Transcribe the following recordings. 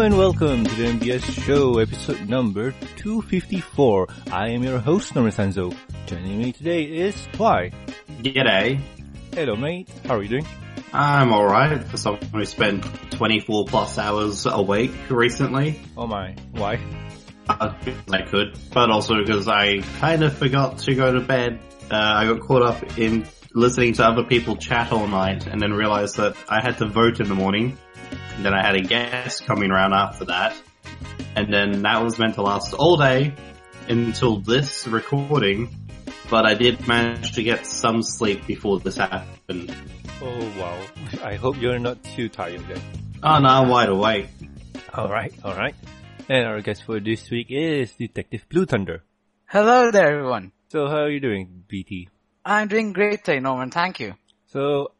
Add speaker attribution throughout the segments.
Speaker 1: Hello and welcome to the MBS show, episode number 254. I am your host, Norman Sanzo. Joining me today is Twy.
Speaker 2: G'day.
Speaker 1: Hello mate, how are you doing?
Speaker 2: I'm alright for someone who spent 24 plus hours awake recently.
Speaker 1: Oh my, why?
Speaker 2: Uh, I could, but also because I kind of forgot to go to bed. Uh, I got caught up in listening to other people chat all night and then realized that I had to vote in the morning. And then I had a guest coming around after that. And then that was meant to last all day until this recording. But I did manage to get some sleep before this happened.
Speaker 1: Oh wow, I hope you're not too tired then.
Speaker 2: Oh no, I'm wide awake.
Speaker 1: Alright, alright. And our guest for this week is Detective Blue Thunder.
Speaker 3: Hello there, everyone.
Speaker 1: So how are you doing, BT?
Speaker 3: I'm doing great today, Norman. Thank you.
Speaker 1: So,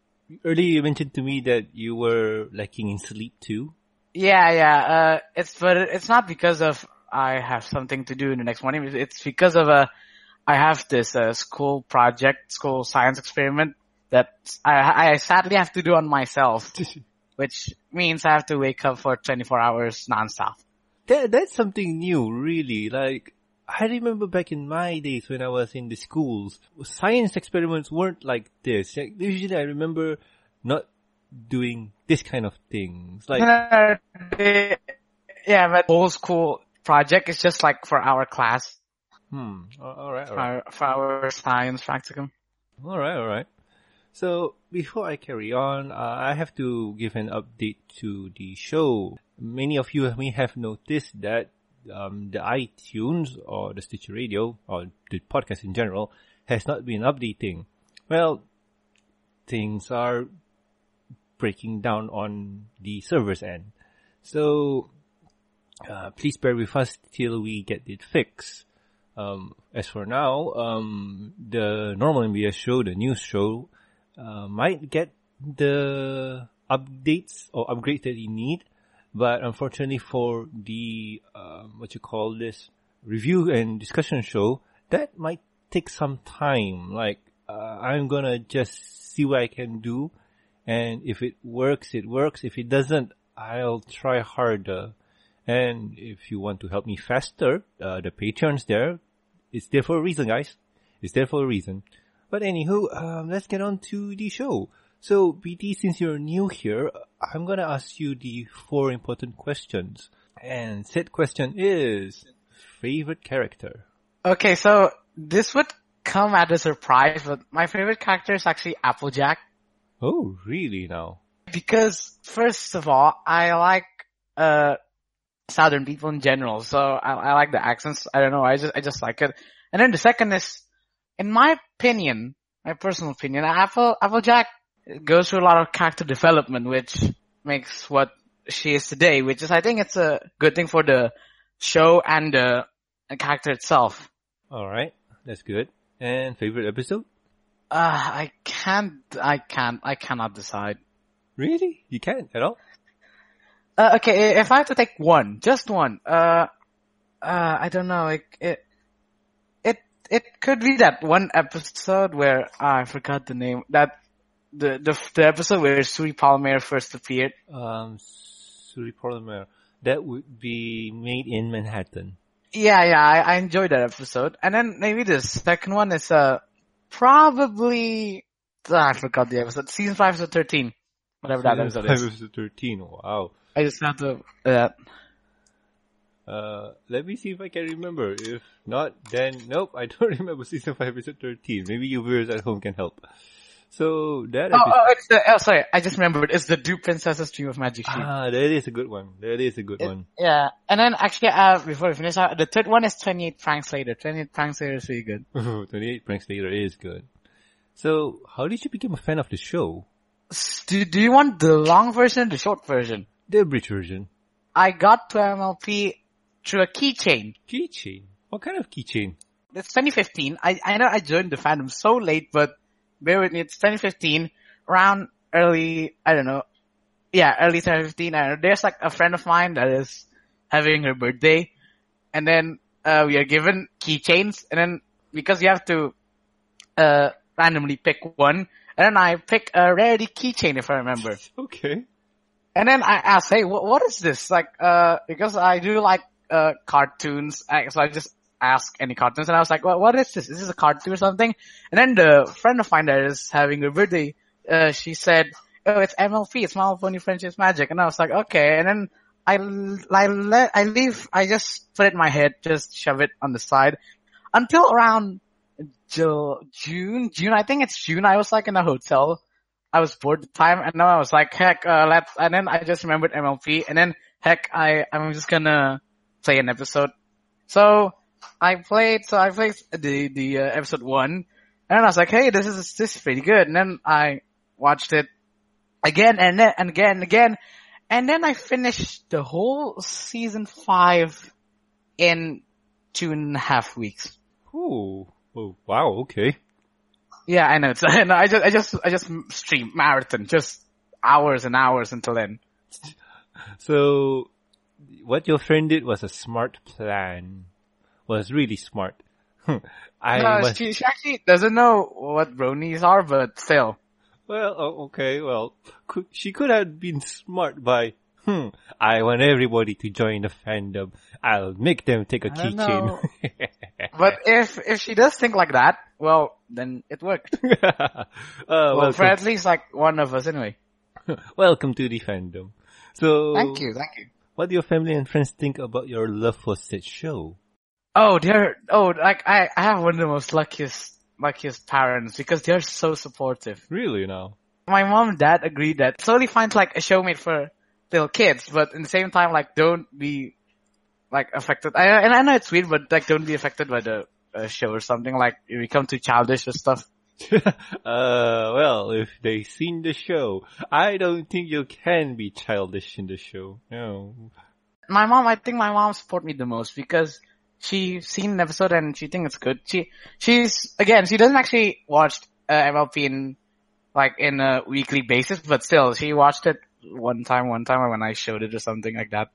Speaker 1: earlier you mentioned to me that you were lacking in sleep too.
Speaker 3: Yeah, yeah. Uh, it's but it's not because of I have something to do in the next morning. It's because of a I have this uh, school project, school science experiment that I, I sadly have to do on myself, which means I have to wake up for 24 hours nonstop.
Speaker 1: That that's something new, really. Like I remember back in my days when I was in the schools, science experiments weren't like this. Like, usually, I remember not doing this kind of things. Like,
Speaker 3: yeah, but old school project is just like for our class.
Speaker 1: hmm, all right, all
Speaker 3: For
Speaker 1: right.
Speaker 3: our, for our science practicum.
Speaker 1: All right, all right. So before I carry on, uh, I have to give an update to the show. Many of you may have noticed that um, the iTunes or the Stitcher Radio or the podcast in general has not been updating. Well, things are breaking down on the server's end. So uh, please bear with us till we get it fixed. Um, as for now, um, the normal MBS show, the news show, uh, might get the updates or upgrades that you need, but unfortunately for the um, what you call this review and discussion show, that might take some time. Like uh, I'm gonna just see what I can do, and if it works, it works. If it doesn't, I'll try harder. And if you want to help me faster, uh, the Patreon's there. It's there for a reason, guys. It's there for a reason. But anywho, um, let's get on to the show. So, BT, since you're new here, I'm gonna ask you the four important questions. And said question is, favorite character?
Speaker 3: Okay, so this would come at a surprise, but my favorite character is actually Applejack.
Speaker 1: Oh, really now?
Speaker 3: Because first of all, I like uh southern people in general, so I, I like the accents. I don't know, I just I just like it. And then the second is, in my opinion, my personal opinion, Apple Applejack goes through a lot of character development, which makes what she is today. Which is, I think, it's a good thing for the show and the character itself.
Speaker 1: Alright, that's good. And favorite episode?
Speaker 3: Uh, I can't, I can't, I cannot decide.
Speaker 1: Really? You can't at all?
Speaker 3: Uh, okay, if I have to take one, just one, uh, uh, I don't know, it, it, it, it could be that one episode where, ah, I forgot the name, that, the, the, the episode where Suri Polomare first appeared.
Speaker 1: Um, Suri Polomare. That would be made in Manhattan.
Speaker 3: Yeah, yeah, I, I enjoyed that episode. And then maybe the second one is, uh, probably, ah, I forgot the episode, season 5, episode 13. Whatever that episode is.
Speaker 1: Episode 13, wow.
Speaker 3: I just have to, uh,
Speaker 1: Uh, let me see if I can remember. If not, then nope, I don't remember season 5 episode 13. Maybe you viewers at home can help. So that
Speaker 3: oh, oh, it's the, oh, sorry, I just remembered, it's the Do Princesses Dream of Magic Sheep.
Speaker 1: ah, that is a good one. That is a good one.
Speaker 3: Yeah, and then actually, uh, before we finish, uh, the third one is 28 Pranks Later. 28 Pranks Later is really good.
Speaker 1: 28 Pranks Later is good. So, how did you become a fan of the show?
Speaker 3: Do, do you want the long version or the short version?
Speaker 1: The bridge version.
Speaker 3: I got to MLP through a keychain.
Speaker 1: Keychain. What kind of keychain?
Speaker 3: It's 2015. I, I know I joined the fandom so late, but bear with me, it's 2015, around early, I don't know, yeah, early 2015. I there's like a friend of mine that is having her birthday, and then, uh, we are given keychains, and then, because you have to, uh, randomly pick one, and then I pick a rarity keychain if I remember.
Speaker 1: Okay.
Speaker 3: And then I asked, hey, what, what is this? Like, uh, because I do like, uh, cartoons. I, so I just ask any cartoons and I was like, well, what is this? Is this a cartoon or something? And then the friend of mine that is having a birthday, uh, she said, oh, it's MLP, it's Pony Friendship Magic. And I was like, okay. And then I, I let, I leave, I just put it in my head, just shove it on the side until around June, June, I think it's June. I was like in a hotel. I was bored at the time and then I was like, heck, uh, let's, and then I just remembered MLP and then heck, I, I'm just gonna play an episode. So I played, so I played the, the uh, episode one and I was like, hey, this is, this is pretty good. And then I watched it again and then, and again and again. And then I finished the whole season five in two and a half weeks.
Speaker 1: Ooh. Oh, wow. Okay.
Speaker 3: Yeah, I know. It's, and I just, I just, I just stream marathon, just hours and hours until then.
Speaker 1: So, what your friend did was a smart plan. Was really smart. I
Speaker 3: no,
Speaker 1: was,
Speaker 3: she, she actually doesn't know what bronies are, but still.
Speaker 1: well, oh, okay, well, could, she could have been smart by, hmm, I want everybody to join the fandom. I'll make them take a keychain.
Speaker 3: But if, if she does think like that, well, then it worked.
Speaker 1: uh,
Speaker 3: Well,
Speaker 1: welcome,
Speaker 3: for at least like one of us anyway.
Speaker 1: welcome to the fandom. So,
Speaker 3: Thank you, thank you.
Speaker 1: what do your family and friends think about your love for said show?
Speaker 3: Oh, they're, oh, like, I, I have one of the most luckiest, luckiest parents because they're so supportive.
Speaker 1: Really now?
Speaker 3: my mom and dad agreed that totally finds like a show made for little kids, but in the same time, like don't be like affected. I, and I know it's weird, but like don't be affected by the uh, show or something. Like if you become too childish or stuff.
Speaker 1: uh, well, if they seen the show, I don't think you can be childish in the show. No.
Speaker 3: My mom, I think my mom support me the most because she seen an episode and she think it's good. She she's again she doesn't actually watch uh, MLP in like in a weekly basis, but still she watched it one time, one time when I showed it or something like that.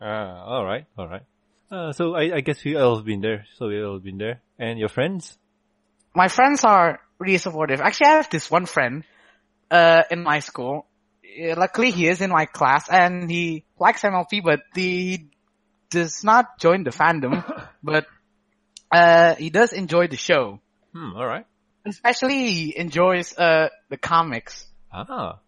Speaker 1: Ah, alright, alright. Uh, so I, I guess we all have been there. So we all been there. And your friends?
Speaker 3: my friends are really supportive. Actually, I have this one friend, uh, in my school. Uh, Luckily, he is in my class and he likes MLP, but he does not join the fandom, but, uh, he does enjoy the show.
Speaker 1: Hmm, alright.
Speaker 3: Especially he enjoys, uh, the comics.
Speaker 1: Ah.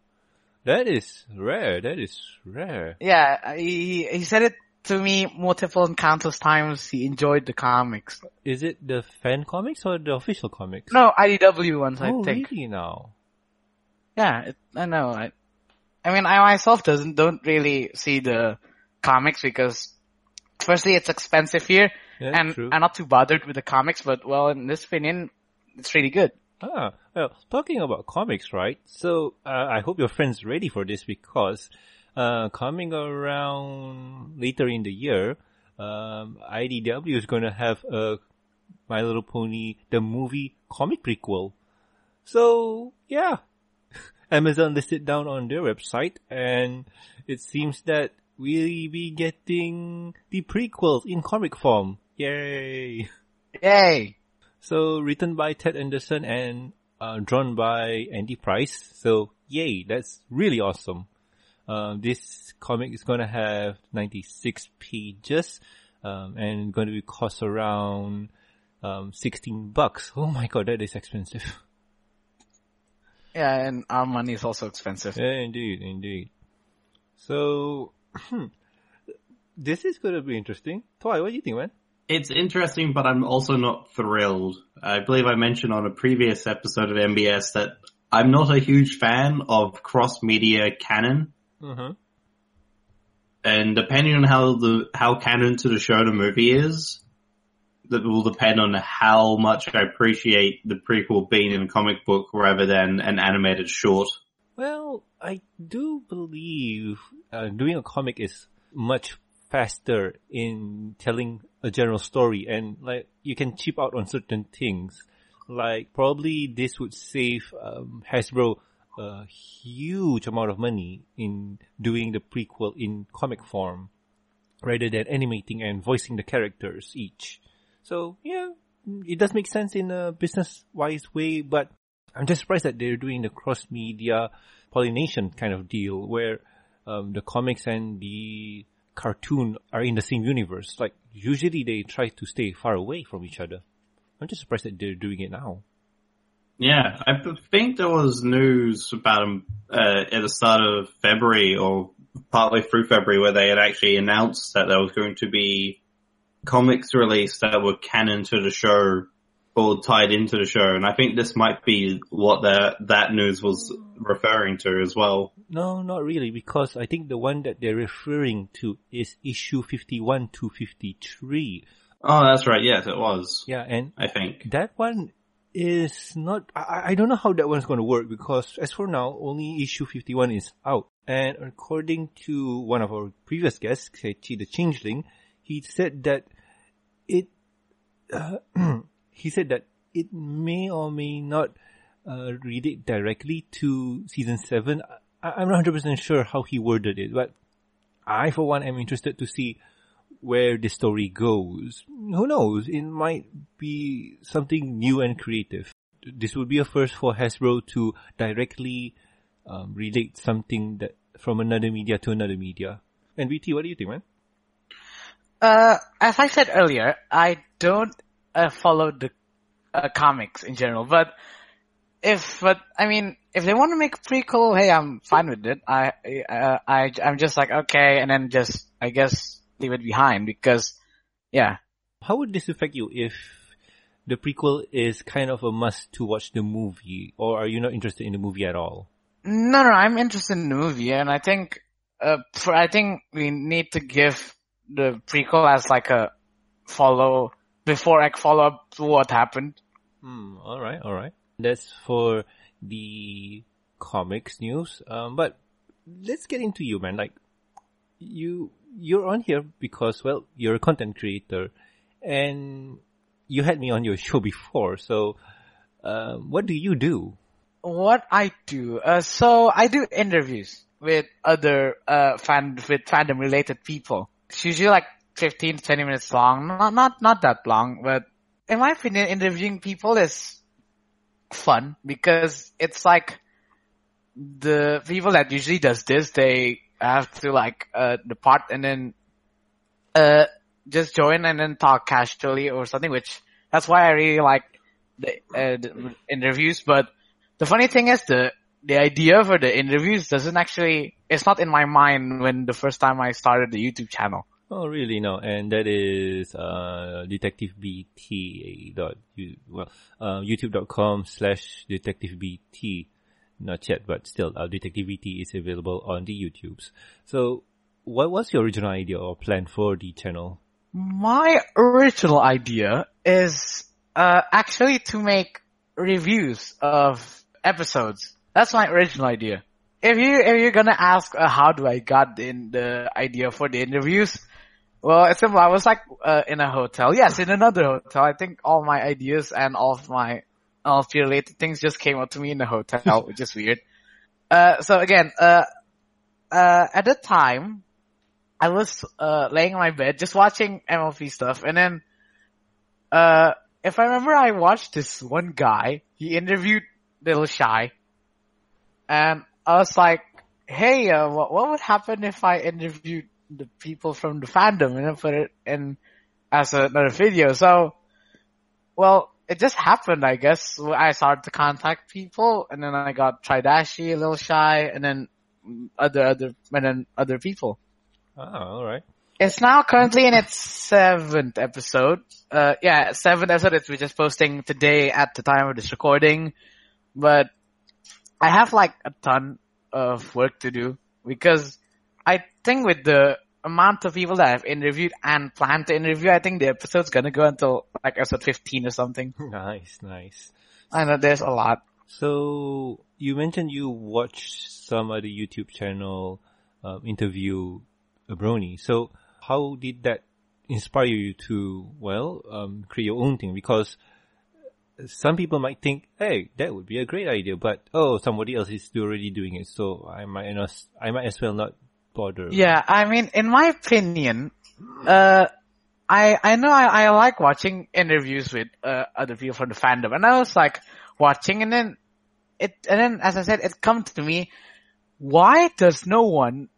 Speaker 1: That is rare. That is rare.
Speaker 3: Yeah, he, he said it to me multiple and countless times. He enjoyed the comics.
Speaker 1: Is it the fan comics or the official comics?
Speaker 3: No, IDW ones, I
Speaker 1: oh,
Speaker 3: think.
Speaker 1: really now?
Speaker 3: Yeah, it, I know. I, I mean, I myself doesn't don't really see the comics because, firstly, it's expensive here,
Speaker 1: Yeah,
Speaker 3: and
Speaker 1: true.
Speaker 3: I'm not too bothered with the comics. But well, in this opinion, it's really good.
Speaker 1: Ah, well, talking about comics, right? So, uh, I hope your friends ready for this because, uh, coming around later in the year, um, IDW is gonna have a My Little Pony, the movie comic prequel. So, yeah. Amazon listed down on their website and it seems that we'll be getting the prequels in comic form. Yay!
Speaker 3: Yay!
Speaker 1: So written by Ted Anderson and uh, drawn by Andy Price. So yay, that's really awesome. Um, this comic is gonna have 96 pages, um, and going to be cost around um, 16 bucks. Oh my god, that is expensive.
Speaker 3: Yeah, and our money is also expensive.
Speaker 1: yeah, indeed, indeed. So, this is gonna be interesting. Toy, what do you think, man?
Speaker 2: It's interesting, but I'm also not thrilled. I believe I mentioned on a previous episode of MBS that I'm not a huge fan of cross-media canon.
Speaker 1: Mm-hmm.
Speaker 2: And depending on how the, how canon to the show the movie is, that will depend on how much I appreciate the prequel being in a comic book rather than an animated short.
Speaker 1: Well, I do believe uh, doing a comic is much faster in telling a general story and like you can cheap out on certain things. Like probably this would save um, Hasbro a huge amount of money in doing the prequel in comic form rather than animating and voicing the characters each. So yeah, it does make sense in a business wise way, but I'm just surprised that they're doing the cross media pollination kind of deal where um, the comics and the cartoon are in the same universe. Like usually they try to stay far away from each other. I'm just surprised that they're doing it now.
Speaker 2: Yeah, I think there was news about them uh, at the start of February or partly through February where they had actually announced that there was going to be comics released that were canon to the show or tied into the show. And I think this might be what that that news was referring to as well.
Speaker 1: No, not really, because I think the one that they're referring to is issue 51 to 53.
Speaker 2: Oh, that's right. Yes, it was.
Speaker 1: Yeah, and
Speaker 2: I think.
Speaker 1: that one is not, I, I don't know how that one's going to work because as for now, only issue 51 is out. And according to one of our previous guests, Sechi the Changeling, he said that it, uh, he said that it may or may not uh, it directly to season 7. I, I'm not 100% sure how he worded it, but I for one am interested to see where the story goes. Who knows? It might be something new and creative. This would be a first for Hasbro to directly um, relate something that from another media to another media. And BT, what do you think, man?
Speaker 3: Uh, as I said earlier, I don't uh, follow the uh, comics in general, but if, but I mean, if they want to make a prequel, hey, I'm fine with it. I, uh, I, I'm just like okay, and then just I guess leave it behind because, yeah.
Speaker 1: How would this affect you if the prequel is kind of a must to watch the movie, or are you not interested in the movie at all?
Speaker 3: No, no, I'm interested in the movie, and I think, uh, for, I think we need to give the prequel as like a follow before I follow up to what happened.
Speaker 1: Hmm, alright, alright. That's for the comics news. Um, but let's get into you, man. Like, you, you're on here because, well, you're a content creator and you had me on your show before. So, um, what do you do?
Speaker 3: What I do, uh, so I do interviews with other, uh, fan, with fandom related people. It's usually like 15 to 20 minutes long. Not, not, not that long, but in my opinion, interviewing people is fun because it's like the people that usually does this, they have to like, uh, depart and then, uh, just join and then talk casually or something, which that's why I really like the, uh, the interviews. But the funny thing is the, the idea for the interviews doesn't actually, it's not in my mind when the first time I started the YouTube channel.
Speaker 1: Oh, really? No, and that is uh, detectivebt dot you well uh, slash detectivebt. Not yet, but still, uh, detectivebt is available on the YouTubes. So, what was your original idea or plan for the channel?
Speaker 3: My original idea is uh, actually to make reviews of episodes. That's my original idea. If you if you're gonna ask uh, how do I got in the idea for the interviews, well, it's simple. I was like uh, in a hotel. Yes, in another hotel. I think all my ideas and all of my all the related things just came up to me in the hotel, which is weird. Uh, so again, uh, uh, at the time, I was uh, laying in my bed just watching MLP stuff, and then, uh, if I remember, I watched this one guy. He interviewed Little Shy, and I was like, "Hey, what, what would happen if I interviewed the people from the fandom and then put it in as another video?" So, well, it just happened, I guess. I started to contact people, and then I got Tridashie, a Little Shy, and then other other and then other people.
Speaker 1: Oh, alright.
Speaker 3: It's now currently in its seventh episode. Uh, yeah, seventh episode. It's we're just posting today at the time of this recording, but I have like a ton of work to do because I think with the amount of people that I've interviewed and plan to interview, I think the episode's gonna go until like episode 15 or something.
Speaker 1: Nice, nice.
Speaker 3: I know there's a lot.
Speaker 1: So, you mentioned you watched some other YouTube channel um, interview a brony. So, how did that inspire you to, well, um, create your own thing? Because some people might think, hey, that would be a great idea, but oh, somebody else is already doing it, so I might not, I might as well not bother.
Speaker 3: Yeah, I mean, in my opinion, uh, I I know I, I like watching interviews with uh, other people from the fandom, and I was like watching, and then it, and then as I said, it comes to me, why does no one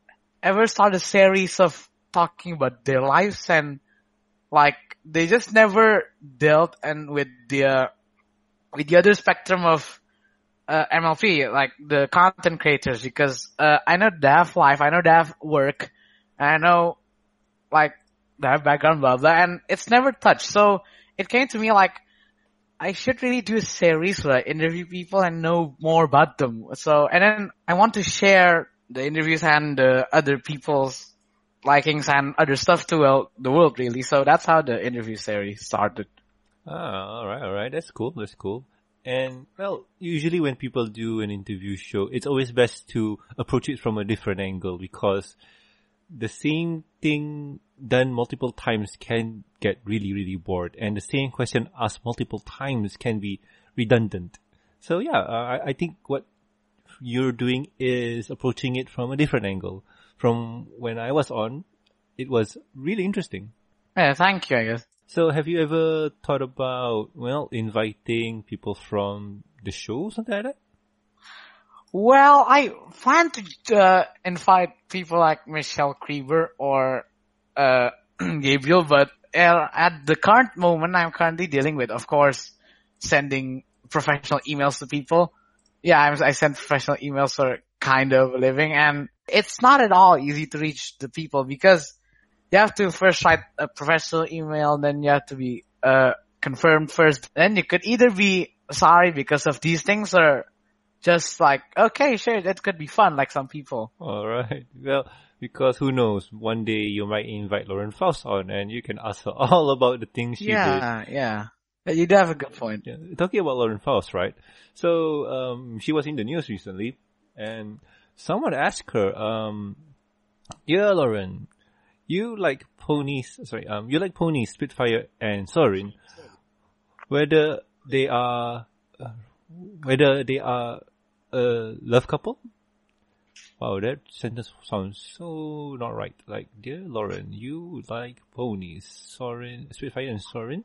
Speaker 3: ever start a series of talking about their lives and like they just never dealt and with the with the other spectrum of uh, MLP, like the content creators, because uh, I know they life, I know they work, I know like they background, blah blah, and it's never touched. So it came to me like I should really do a series where I interview people and know more about them. So, and then I want to share the interviews and the other people's likings and other stuff to uh, the world really. So that's how the interview series started.
Speaker 1: Ah, alright, alright. That's cool. That's cool. And well, usually when people do an interview show, it's always best to approach it from a different angle because the same thing done multiple times can get really, really bored. And the same question asked multiple times can be redundant. So yeah, I, I think what you're doing is approaching it from a different angle. From when I was on, it was really interesting.
Speaker 3: Yeah, thank you, I guess.
Speaker 1: So have you ever thought about, well, inviting people from the show, something like that?
Speaker 3: Well, I plan to uh, invite people like Michelle Creber or uh, Gabriel, but uh, at the current moment, I'm currently dealing with, of course, sending professional emails to people. Yeah, I'm, I send professional emails for kind of a living, and it's not at all easy to reach the people because you have to first write a professional email, then you have to be uh, confirmed first. Then you could either be sorry because of these things or just like, okay, sure, that could be fun, like some people.
Speaker 1: Alright. Well, because who knows, one day you might invite Lauren Faust on and you can ask her all about the things she did.
Speaker 3: Yeah, yeah. You do have a good point.
Speaker 1: Yeah. Talking about Lauren Faust, right? So, um, she was in the news recently and someone asked her, um, yeah, Lauren, you like ponies, sorry, um, you like ponies, Spitfire and Soarin, whether they are, uh, whether they are a love couple? Wow, that sentence sounds so not right. Like, dear Lauren, you like ponies, Soarin, Spitfire and Soarin,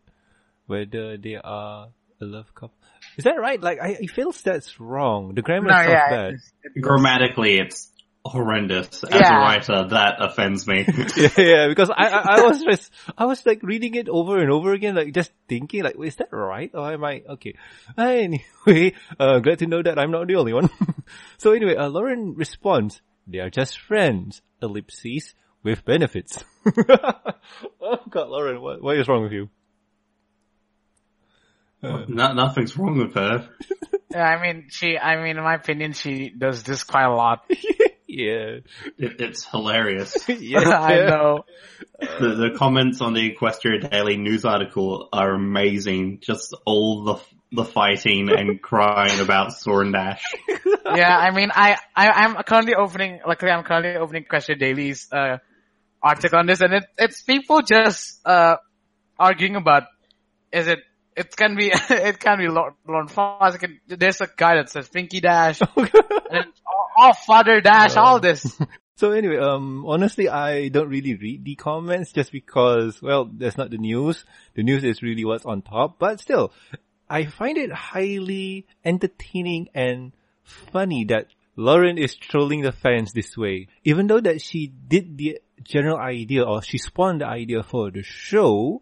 Speaker 1: whether they are a love couple. Is that right? Like, I, I feels that's wrong. The grammar
Speaker 3: No,
Speaker 1: sounds
Speaker 3: yeah,
Speaker 1: bad.
Speaker 2: Grammatically, it's horrendous. As a writer, that offends me.
Speaker 1: yeah, yeah, because I, I, I was just, I was like reading it over and over again, like just thinking, like, is that right? Or am I, okay. Anyway, uh, glad to know that I'm not the only one. so anyway, uh, Lauren responds, they are just friends, ellipses, with benefits. oh god, Lauren, what, what is wrong with you?
Speaker 2: no, nothing's wrong with her.
Speaker 3: Yeah, I mean, she, I mean, in my opinion, she does this quite a lot.
Speaker 1: Yeah.
Speaker 2: It, it's hilarious.
Speaker 1: yeah.
Speaker 3: I know.
Speaker 2: the, the comments on the Equestria Daily news article are amazing. Just all the the fighting and crying about Soarin Dash.
Speaker 3: yeah, I mean, I, I, I'm currently opening, luckily I'm currently opening Equestria Daily's, uh, article on this and it, it's people just, uh, arguing about, is it, it can be, it can be Foss, it can, there's a guy that says Pinkie Dash, and then, oh, oh, Father Dash, all this.
Speaker 1: So anyway, um, honestly, I don't really read the comments just because, well, that's not the news. The news is really what's on top, but still, I find it highly entertaining and funny that Lauren is trolling the fans this way. Even though that she did the general idea or she spawned the idea for the show,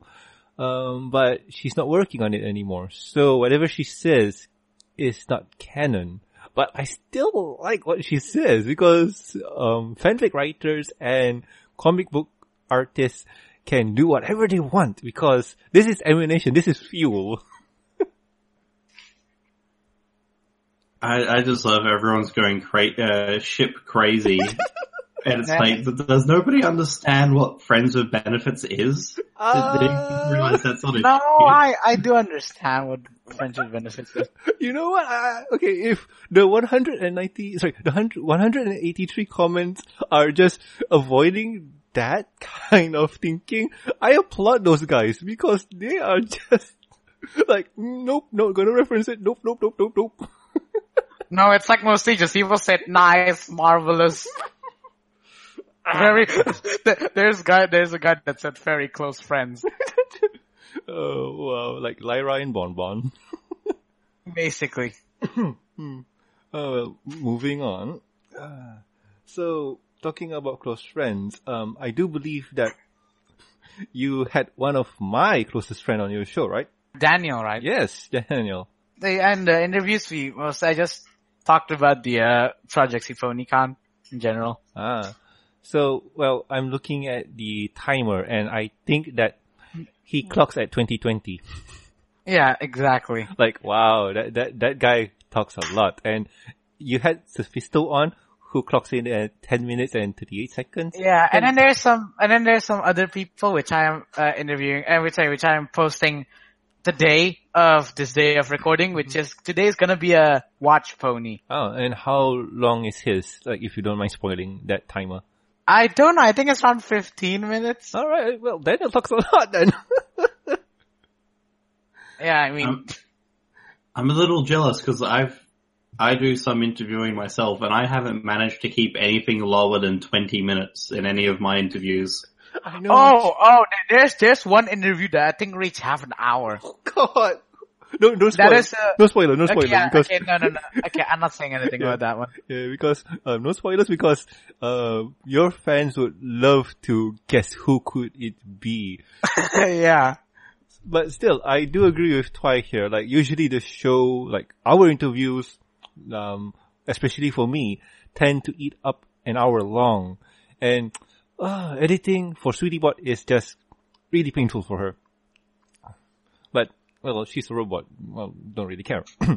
Speaker 1: um, but she's not working on it anymore. So whatever she says is not canon. But I still like what she says because um, fanfic writers and comic book artists can do whatever they want because this is ammunition, this is fuel.
Speaker 2: I, I just love everyone's going cra- uh, ship crazy. and it's like, does nobody understand what Friends with Benefits is? Did uh, they realize that's not a
Speaker 3: No, I, I do understand what friendship benefits is.
Speaker 1: You know what? I, okay, if the 190, sorry, the 100, 183 comments are just avoiding that kind of thinking, I applaud those guys because they are just like, nope, not gonna reference it, nope, nope, nope, nope, nope.
Speaker 3: No, it's like mostly just people said nice, marvelous. Very, there's a guy, there's a guy that said very close friends.
Speaker 1: Oh, wow, like Lyra and Bon Bon.
Speaker 3: Basically.
Speaker 1: Oh, well, moving on. Uh, so, talking about close friends, um, I do believe that you had one of my closest friend on your show, right?
Speaker 3: Daniel, right?
Speaker 1: Yes, Daniel.
Speaker 3: The, and the interviews we was I just talked about the uh, project SymphonyCon in general.
Speaker 1: Ah, so well, I'm looking at the timer, and I think that he clocks at 2020.
Speaker 3: Yeah, exactly.
Speaker 1: Like, wow, that that that guy talks a lot, and you had Sophisto on, who clocks in at 10 minutes and 38 seconds.
Speaker 3: Yeah, and then there's some, and then there's some other people which I am uh, interviewing, and which I which I am posting the day of this day of recording, which is today is gonna be a watch pony.
Speaker 1: Oh, and how long is his? Like, if you don't mind spoiling that timer.
Speaker 3: I don't know. I think it's around 15 minutes.
Speaker 1: All right. Well, then it talks a lot then.
Speaker 3: Yeah, I mean,
Speaker 2: Um, I'm a little jealous because I've I do some interviewing myself, and I haven't managed to keep anything lower than 20 minutes in any of my interviews.
Speaker 1: I know.
Speaker 3: oh, oh, there's there's one interview that I think reached half an hour.
Speaker 1: God. No, no spoiler.
Speaker 3: Is, uh,
Speaker 1: no spoiler. No spoiler.
Speaker 3: Okay, yeah,
Speaker 1: because
Speaker 3: okay, no, no, no. Okay, I'm not saying anything
Speaker 1: Yeah.
Speaker 3: about that one.
Speaker 1: yeah, because um, no spoilers because uh, your fans would love to guess who could it be.
Speaker 3: yeah.
Speaker 1: But still, I do agree with Twy here. Like usually the show, like our interviews, um, especially for me, tend to eat up an hour long, and uh, editing for Sweetie Bot is just really painful for her. But well, she's a robot. Well, don't really care.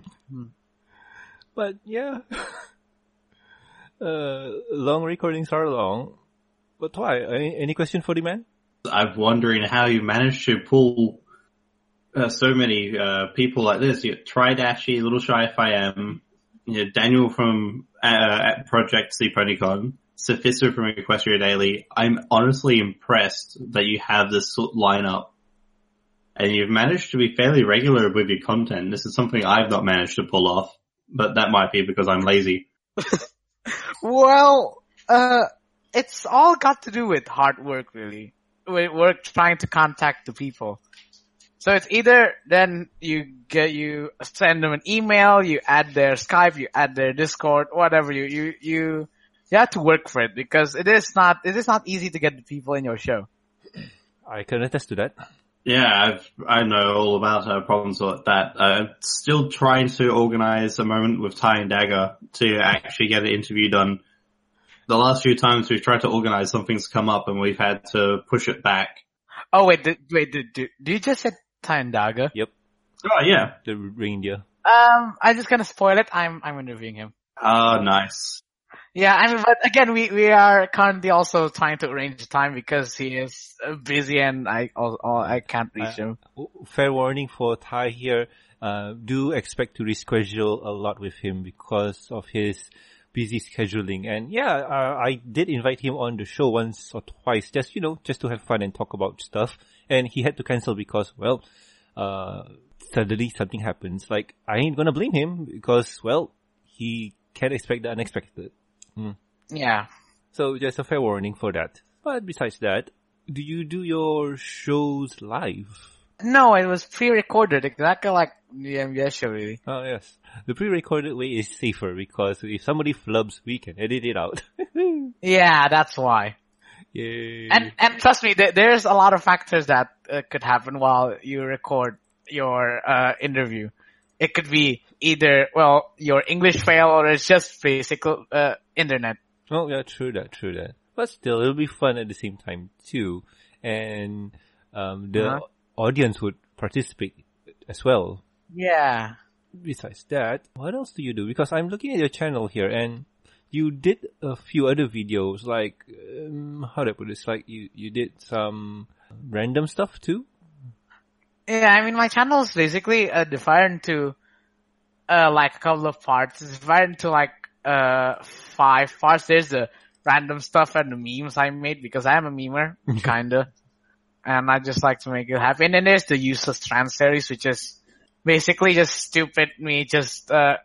Speaker 1: But yeah, uh, long recordings are long. But why? any, any question for the man?
Speaker 2: I'm wondering how you managed to pull uh, so many uh, people like this. You got Tridashie, Little Shy if I am, you know, Daniel from uh, at Project C Ponycon, Sophisto from Equestria Daily. I'm honestly impressed that you have this lineup. And you've managed to be fairly regular with your content. This is something I've not managed to pull off, but that might be because I'm lazy.
Speaker 3: Well, uh, it's all got to do with hard work, really. With work trying to contact the people. So it's either then you get you send them an email, you add their Skype, you add their Discord, whatever. You you you you have to work for it because it is not it is not easy to get the people in your show.
Speaker 1: I can attest to that.
Speaker 2: Yeah, I've, I know all about uh, problems like that. Uh, still trying to organize a moment with Tyandaga to actually get an interview done. The last few times we've tried to organize, something's come up and we've had to push it back.
Speaker 3: Oh wait, did, wait, did, did, did you just say Tyandaga?
Speaker 1: Yep,
Speaker 2: Oh yeah.
Speaker 1: the reindeer.
Speaker 3: Um, I'm just gonna spoil it. I'm I'm interviewing him.
Speaker 2: Oh, nice.
Speaker 3: Yeah, I mean, but again, we, we are currently also trying to arrange time because he is uh, busy and I, I can't reach him.
Speaker 1: Fair warning for Ty here. Uh, do expect to reschedule a lot with him because of his busy scheduling. And yeah, uh, I did invite him on the show once or twice, just you know, just to have fun and talk about stuff. And he had to cancel because, well, uh, suddenly something happens. Like I ain't gonna blame him because, well, he can't expect the unexpected.
Speaker 3: Yeah.
Speaker 1: So just a fair warning for that. But besides that, do you do your shows live?
Speaker 3: No, it was pre-recorded, exactly like the MBS show really.
Speaker 1: Oh yes. The pre-recorded way is safer because if somebody flubs, we can edit it out.
Speaker 3: Yeah, that's why.
Speaker 1: Yay.
Speaker 3: And, and trust me, there, there's a lot of factors that uh, could happen while you record your, uh, interview. It could be either, well, your English fail or it's just basic, uh, internet.
Speaker 1: oh yeah, true that, true that. But still, it'll be fun at the same time too. And, um, the
Speaker 3: Uh-huh.
Speaker 1: audience would participate as well.
Speaker 3: Yeah.
Speaker 1: Besides that, what else do you do? Because I'm looking at your channel here and you did a few other videos like, um, how do I put this? Like you, you did some random stuff too?
Speaker 3: Yeah, I mean, my channel is basically uh, divided into uh, like a couple of parts. It's divided into like uh, five parts. There's the random stuff and the memes I made because I am a memer, kinda, and I just like to make it happen. And then there's the useless trans series, which is basically just stupid me just uh,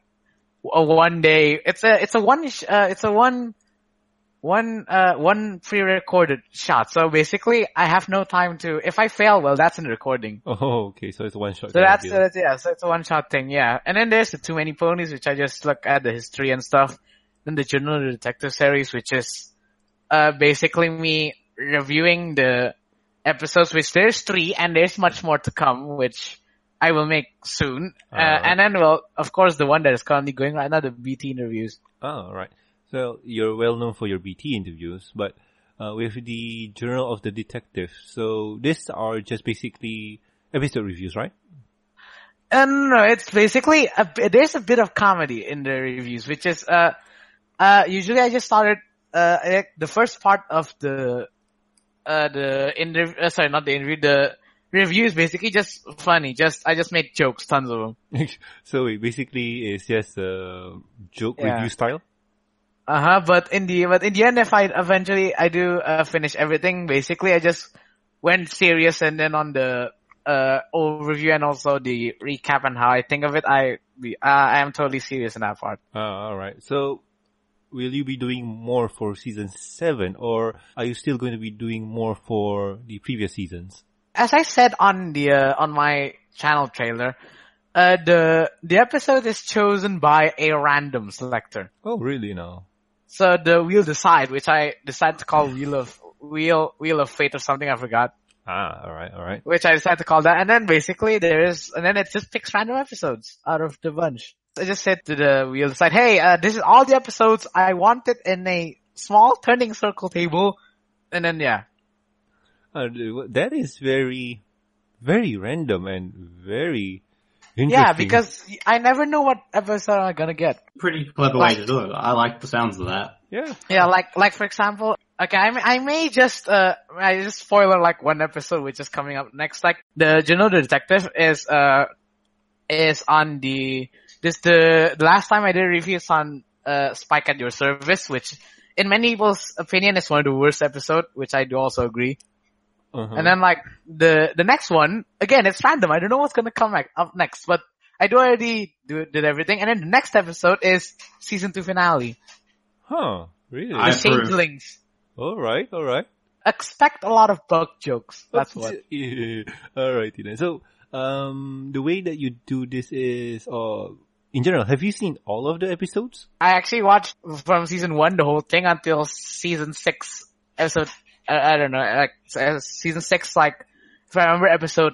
Speaker 3: a one day. It's a it's a one uh, it's a one one uh one pre-recorded shot. So basically, I have no time to. If I fail, well, that's in the recording.
Speaker 1: Oh, okay. So it's one shot.
Speaker 3: So that's, that's yeah, so it's a one shot thing, yeah. And then there's the Too Many Ponies, which I just look at the history and stuff. Then the Journal Detective series, which is uh, basically me reviewing the episodes, which there's three and there's much more to come, which I will make soon. Uh,
Speaker 1: Alright.
Speaker 3: and then, well, of course, the one that is currently going right now, the BT interviews.
Speaker 1: Oh, right. So you're well known for your BT interviews, but uh, with the Journal of the Detective, so these are just basically episode reviews, right?
Speaker 3: And no, it's basically a, there's a bit of comedy in the reviews, which is uh uh usually I just started uh the first part of the uh the interview uh, sorry not the interview the review is basically just funny. Just I just make jokes, tons of them.
Speaker 1: so it basically is just a joke
Speaker 3: Yeah.
Speaker 1: review style.
Speaker 3: Uh huh. But in the but in the end, if I eventually I do uh, finish everything, basically I just went serious and then on the uh overview and also the recap and how I think of it, I uh, I am totally serious in that part.
Speaker 1: Ah, all right. So will you be doing more for season seven, or are you still going to be doing more for the previous seasons?
Speaker 3: as I said on the uh, on my channel trailer, uh, the the episode is chosen by a random selector.
Speaker 1: Oh, really? No.
Speaker 3: So the wheel decide, which I decided to call wheel of wheel wheel of fate or something. I forgot,
Speaker 1: Ah, all right, all right.
Speaker 3: which I decided to call that. And then basically there is, and then it just picks random episodes out of the bunch. I just said to the wheel decide, hey, uh, this is all the episodes I wanted in a small turning circle table, and then yeah,
Speaker 1: Uh, that is very, very random and very.
Speaker 3: Yeah, because I never know what episode I'm gonna get.
Speaker 2: Pretty clever way to do it. I like the sounds of that.
Speaker 1: yeah,
Speaker 3: Yeah, like like for example, okay, I may, I may just uh I just spoiler like one episode which is coming up next. Like the Juno the Detective is uh is on the this the, the last time I did a review is on uh Spike at Your Service, which in many people's opinion is one of the worst episode, which I do also agree.
Speaker 1: Uh-huh.
Speaker 3: And then like the the next one again, it's random. I don't know what's gonna come back up next, but I do already do, did everything. And then the next episode is season two finale,
Speaker 1: huh? Really?
Speaker 2: I
Speaker 3: the. Changelings.
Speaker 1: all right, all right.
Speaker 3: expect a lot of bug jokes. That's what.
Speaker 1: Yeah. All right, then. So, um, the way that you do this is, uh, in general, have you seen all of the episodes?
Speaker 3: I actually watched from season one the whole thing until season six episode. Uh, I don't know, like season six. Like if I remember, episode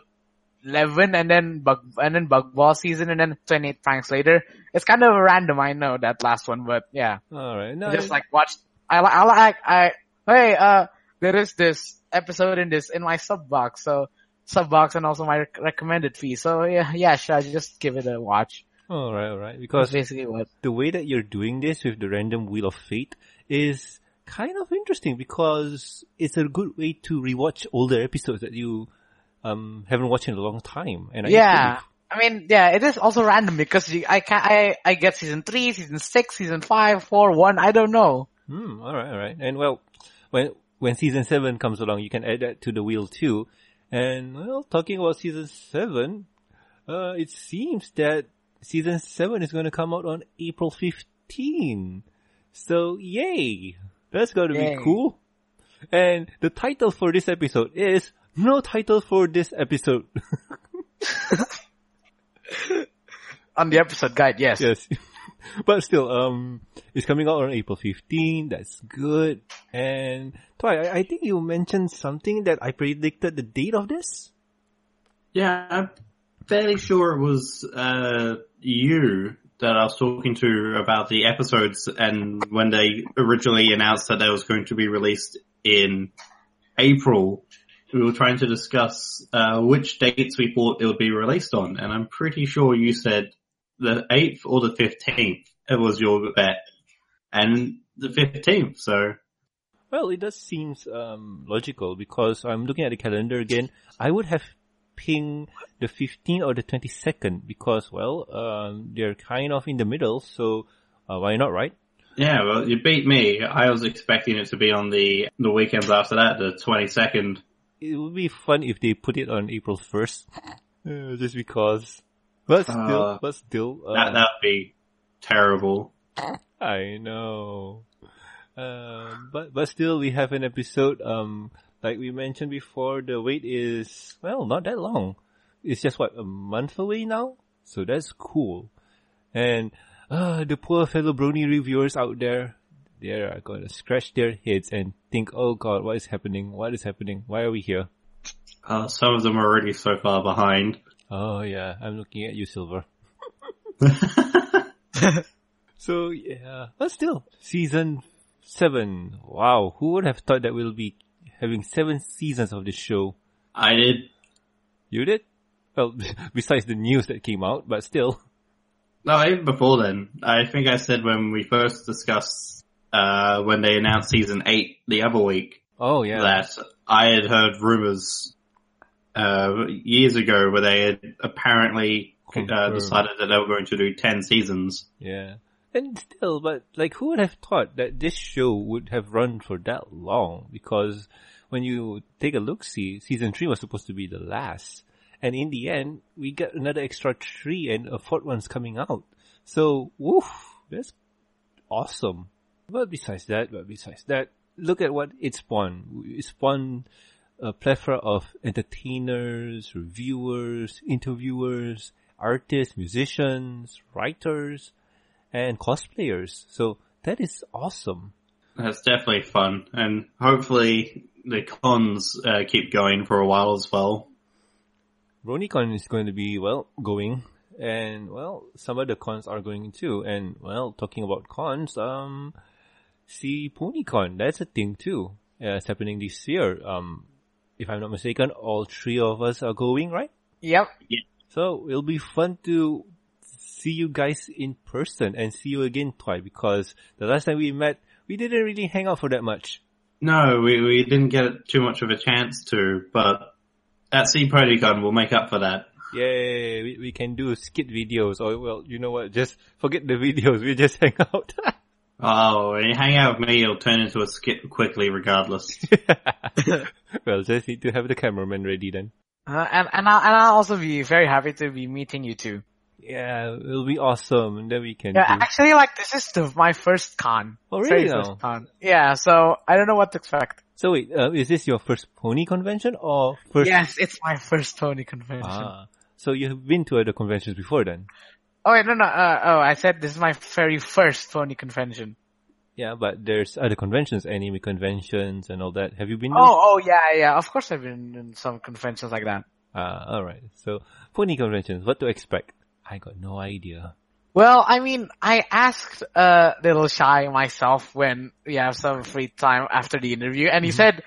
Speaker 3: eleven, and then bug and then bug ball season, and then twenty eight pranks later. It's kind of random, I know that last one, but yeah,
Speaker 1: All right. No,
Speaker 3: just like watched. I I like I hey uh there is this episode in this in my sub box, so sub box and also my rec- recommended fee. So yeah, yeah, sure, just give it a watch.
Speaker 1: all right, all right.
Speaker 3: That's
Speaker 1: Because
Speaker 3: basically what.
Speaker 1: the way that you're doing this with the random wheel of fate is kind of interesting because it's a good way to rewatch older episodes that you um haven't watched in a long time. And I
Speaker 3: Yeah. I mean, yeah, it is also random because you, I can I I get season three, season six, season five, four, one. I don't know.
Speaker 1: Hmm, all right, all right. And well, when when season seven comes along, you can add that to the wheel too. And well, talking about season seven, uh, it seems that season seven is going to come out on April 15. So yay! That's going to
Speaker 3: Yay.
Speaker 1: be cool. And the title for this episode is no title for this episode.
Speaker 3: On the episode guide, yes.
Speaker 1: yes. but still, um, it's coming out on April 15. That's good. And Toy, I, I think you mentioned something that I predicted the date of this.
Speaker 2: Yeah, I'm fairly sure it was uh, you that I was talking to about the episodes and when they originally announced that they was going to be released in April, we were trying to discuss uh, which dates we thought it would be released on, and I'm pretty sure you said the 8th or the 15th. It was your bet. And the 15th, so
Speaker 1: Well, it does seem um, logical because I'm looking at the calendar again. I would have pinged the 15th or the 22nd because, well, um, they're kind of in the middle, so uh, why not, right?
Speaker 2: Yeah, well, you beat me. I was expecting it to be on the the weekends after that, the twenty second.
Speaker 1: It would be fun if they put it on April 1st, uh, just because. But still,
Speaker 2: Uh,
Speaker 1: but still, uh,
Speaker 2: That that'd be terrible.
Speaker 1: I know. Um, but but still, we have an episode. Um, like we mentioned before, the wait is well not that long. It's just what a month away now, so that's cool. And uh, the poor fellow Brony reviewers out there, they are going to scratch their heads and think, "Oh God, what is happening? What is happening? Why are we here?"
Speaker 2: Uh, some of them are already so far behind.
Speaker 1: Oh yeah, I'm looking at you, Silver. So yeah, but still, season seven. Wow, who would have thought that we'll be having seven seasons of this show?
Speaker 2: I did.
Speaker 1: You did? Well, besides the news that came out, but still.
Speaker 2: No, even before then. I think I said when we first discussed, uh, when they announced season eight the other week,
Speaker 1: Oh yeah.
Speaker 2: that I had heard rumors, uh, years ago where they had apparently, uh, decided that they were going to do 10 seasons.
Speaker 1: Yeah. And still, but like who would have thought that this show would have run for that long? Because when you take a look see, season three was supposed to be the last. And in the end, we got another extra three and a fourth one's coming out. So, woof, that's awesome. But besides that, but besides that, look at what it spawned. It spawned a plethora of entertainers, reviewers, interviewers, artists, musicians, writers, and cosplayers. So that is awesome.
Speaker 2: That's definitely fun. And hopefully the cons, uh, keep going for a while as well.
Speaker 1: BronyCon is going to be, well, going. And, well, some of the cons are going too. And, well, talking about cons, um, see PonyCon, that's a thing too. Uh, it's happening this year. Um, if I'm not mistaken, all three of us are going, right?
Speaker 3: Yep. Yeah.
Speaker 1: So it'll be fun to see you guys in person and see you again twice because the last time we met, we didn't really hang out for that much.
Speaker 2: No, we, we didn't get too much of a chance to, but at Sea PonyCon we'll make up for that.
Speaker 1: Yay, we, we can do skit videos or well, you know what, just forget the videos, we just hang out.
Speaker 2: Oh, when you hang out with me, it'll turn into a skit quickly regardless.
Speaker 1: well, just need to have the cameraman ready then.
Speaker 3: Uh, and and I'll, and I'll also be very happy to be meeting you too.
Speaker 1: Yeah, it'll be awesome and then we can
Speaker 3: Yeah,
Speaker 1: do...
Speaker 3: actually, like this is the, my first con.
Speaker 1: Oh, really
Speaker 3: first con. Yeah, so I don't know what to expect.
Speaker 1: So wait, uh, is this your first pony convention or first?
Speaker 3: Yes, it's my first pony convention.
Speaker 1: Ah, so you've been to other conventions before then?
Speaker 3: Oh wait, no, no. Uh, oh, I said this is my very first pony convention.
Speaker 1: Yeah, but there's other conventions, anime conventions and all that. Have you been? to-
Speaker 3: Oh, oh yeah, yeah. Of course, I've been in some conventions like that.
Speaker 1: Ah, alright. So, pony conventions, what to expect? I got no idea.
Speaker 3: Well, I mean, I asked uh little shy myself when we have some free time after the interview, and he said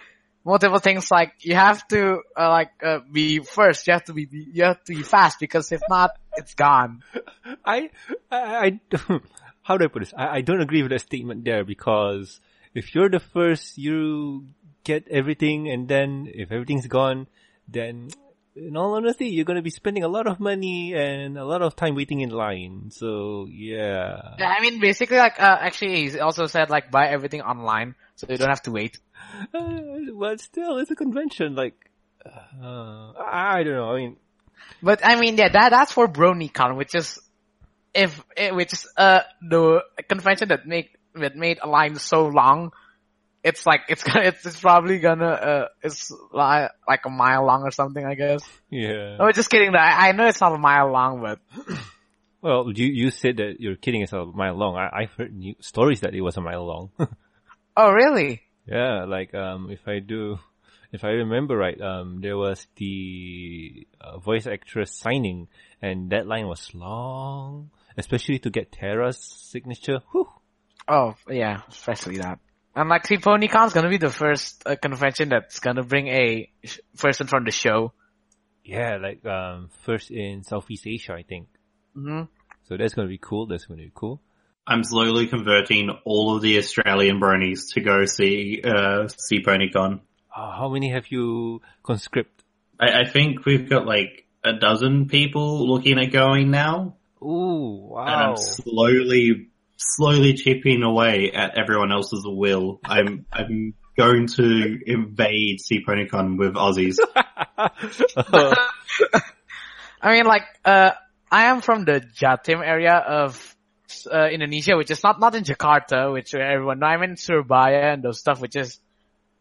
Speaker 3: multiple things like you have to uh, like uh, be first, you have to be you have to be fast because if not, it's gone.
Speaker 1: I, I, I how do I put this? I, I don't agree with that statement there because if you're the first, you get everything and then if everything's gone, then in all honesty, you're gonna be spending a lot of money and a lot of time waiting in line. So, yeah.
Speaker 3: Yeah, I mean, basically, like uh, actually, he also said like buy everything online so you don't have to wait.
Speaker 1: Uh, but still, it's a convention, like, uh, I don't know, I mean,
Speaker 3: But I mean, yeah, that that's for BronyCon, which is if eh, which is uh the convention that make that made a line so long. It's like it's gonna it's, it's probably gonna uh it's like like a mile long or something, I guess.
Speaker 1: yeah.
Speaker 3: No, just kidding. I, I know it's not a mile long, but
Speaker 1: Well, you you said that you're kidding it's a mile long. I, I've heard new stories that it was a mile long.
Speaker 3: oh really?
Speaker 1: yeah, like um, if I do, if I remember right, um, there was the uh, voice actress signing, and that line was long, especially to get Tara's signature. Whew.
Speaker 3: Oh yeah, especially that. And like, see, PonyCon's gonna be the first uh, convention that's gonna bring a sh- person from the show.
Speaker 1: Yeah, like um, first in Southeast Asia, I think.
Speaker 3: hmm
Speaker 1: So that's gonna be cool. That's gonna be cool.
Speaker 2: I'm slowly converting all of the Australian bronies to go see, uh, see PonyCon.
Speaker 1: Uh, how many have you conscript?
Speaker 2: I, I think we've got like a dozen people looking at going now.
Speaker 1: Ooh, wow! And.
Speaker 2: I'm slowly, slowly chipping away at everyone else's will. I'm, I'm going to invade Sea PonyCon with Aussies.
Speaker 3: I mean, like, uh, I am from the Jatim area of uh, Indonesia, which is not not in Jakarta, which everyone know. I'm in Surabaya and those stuff, which is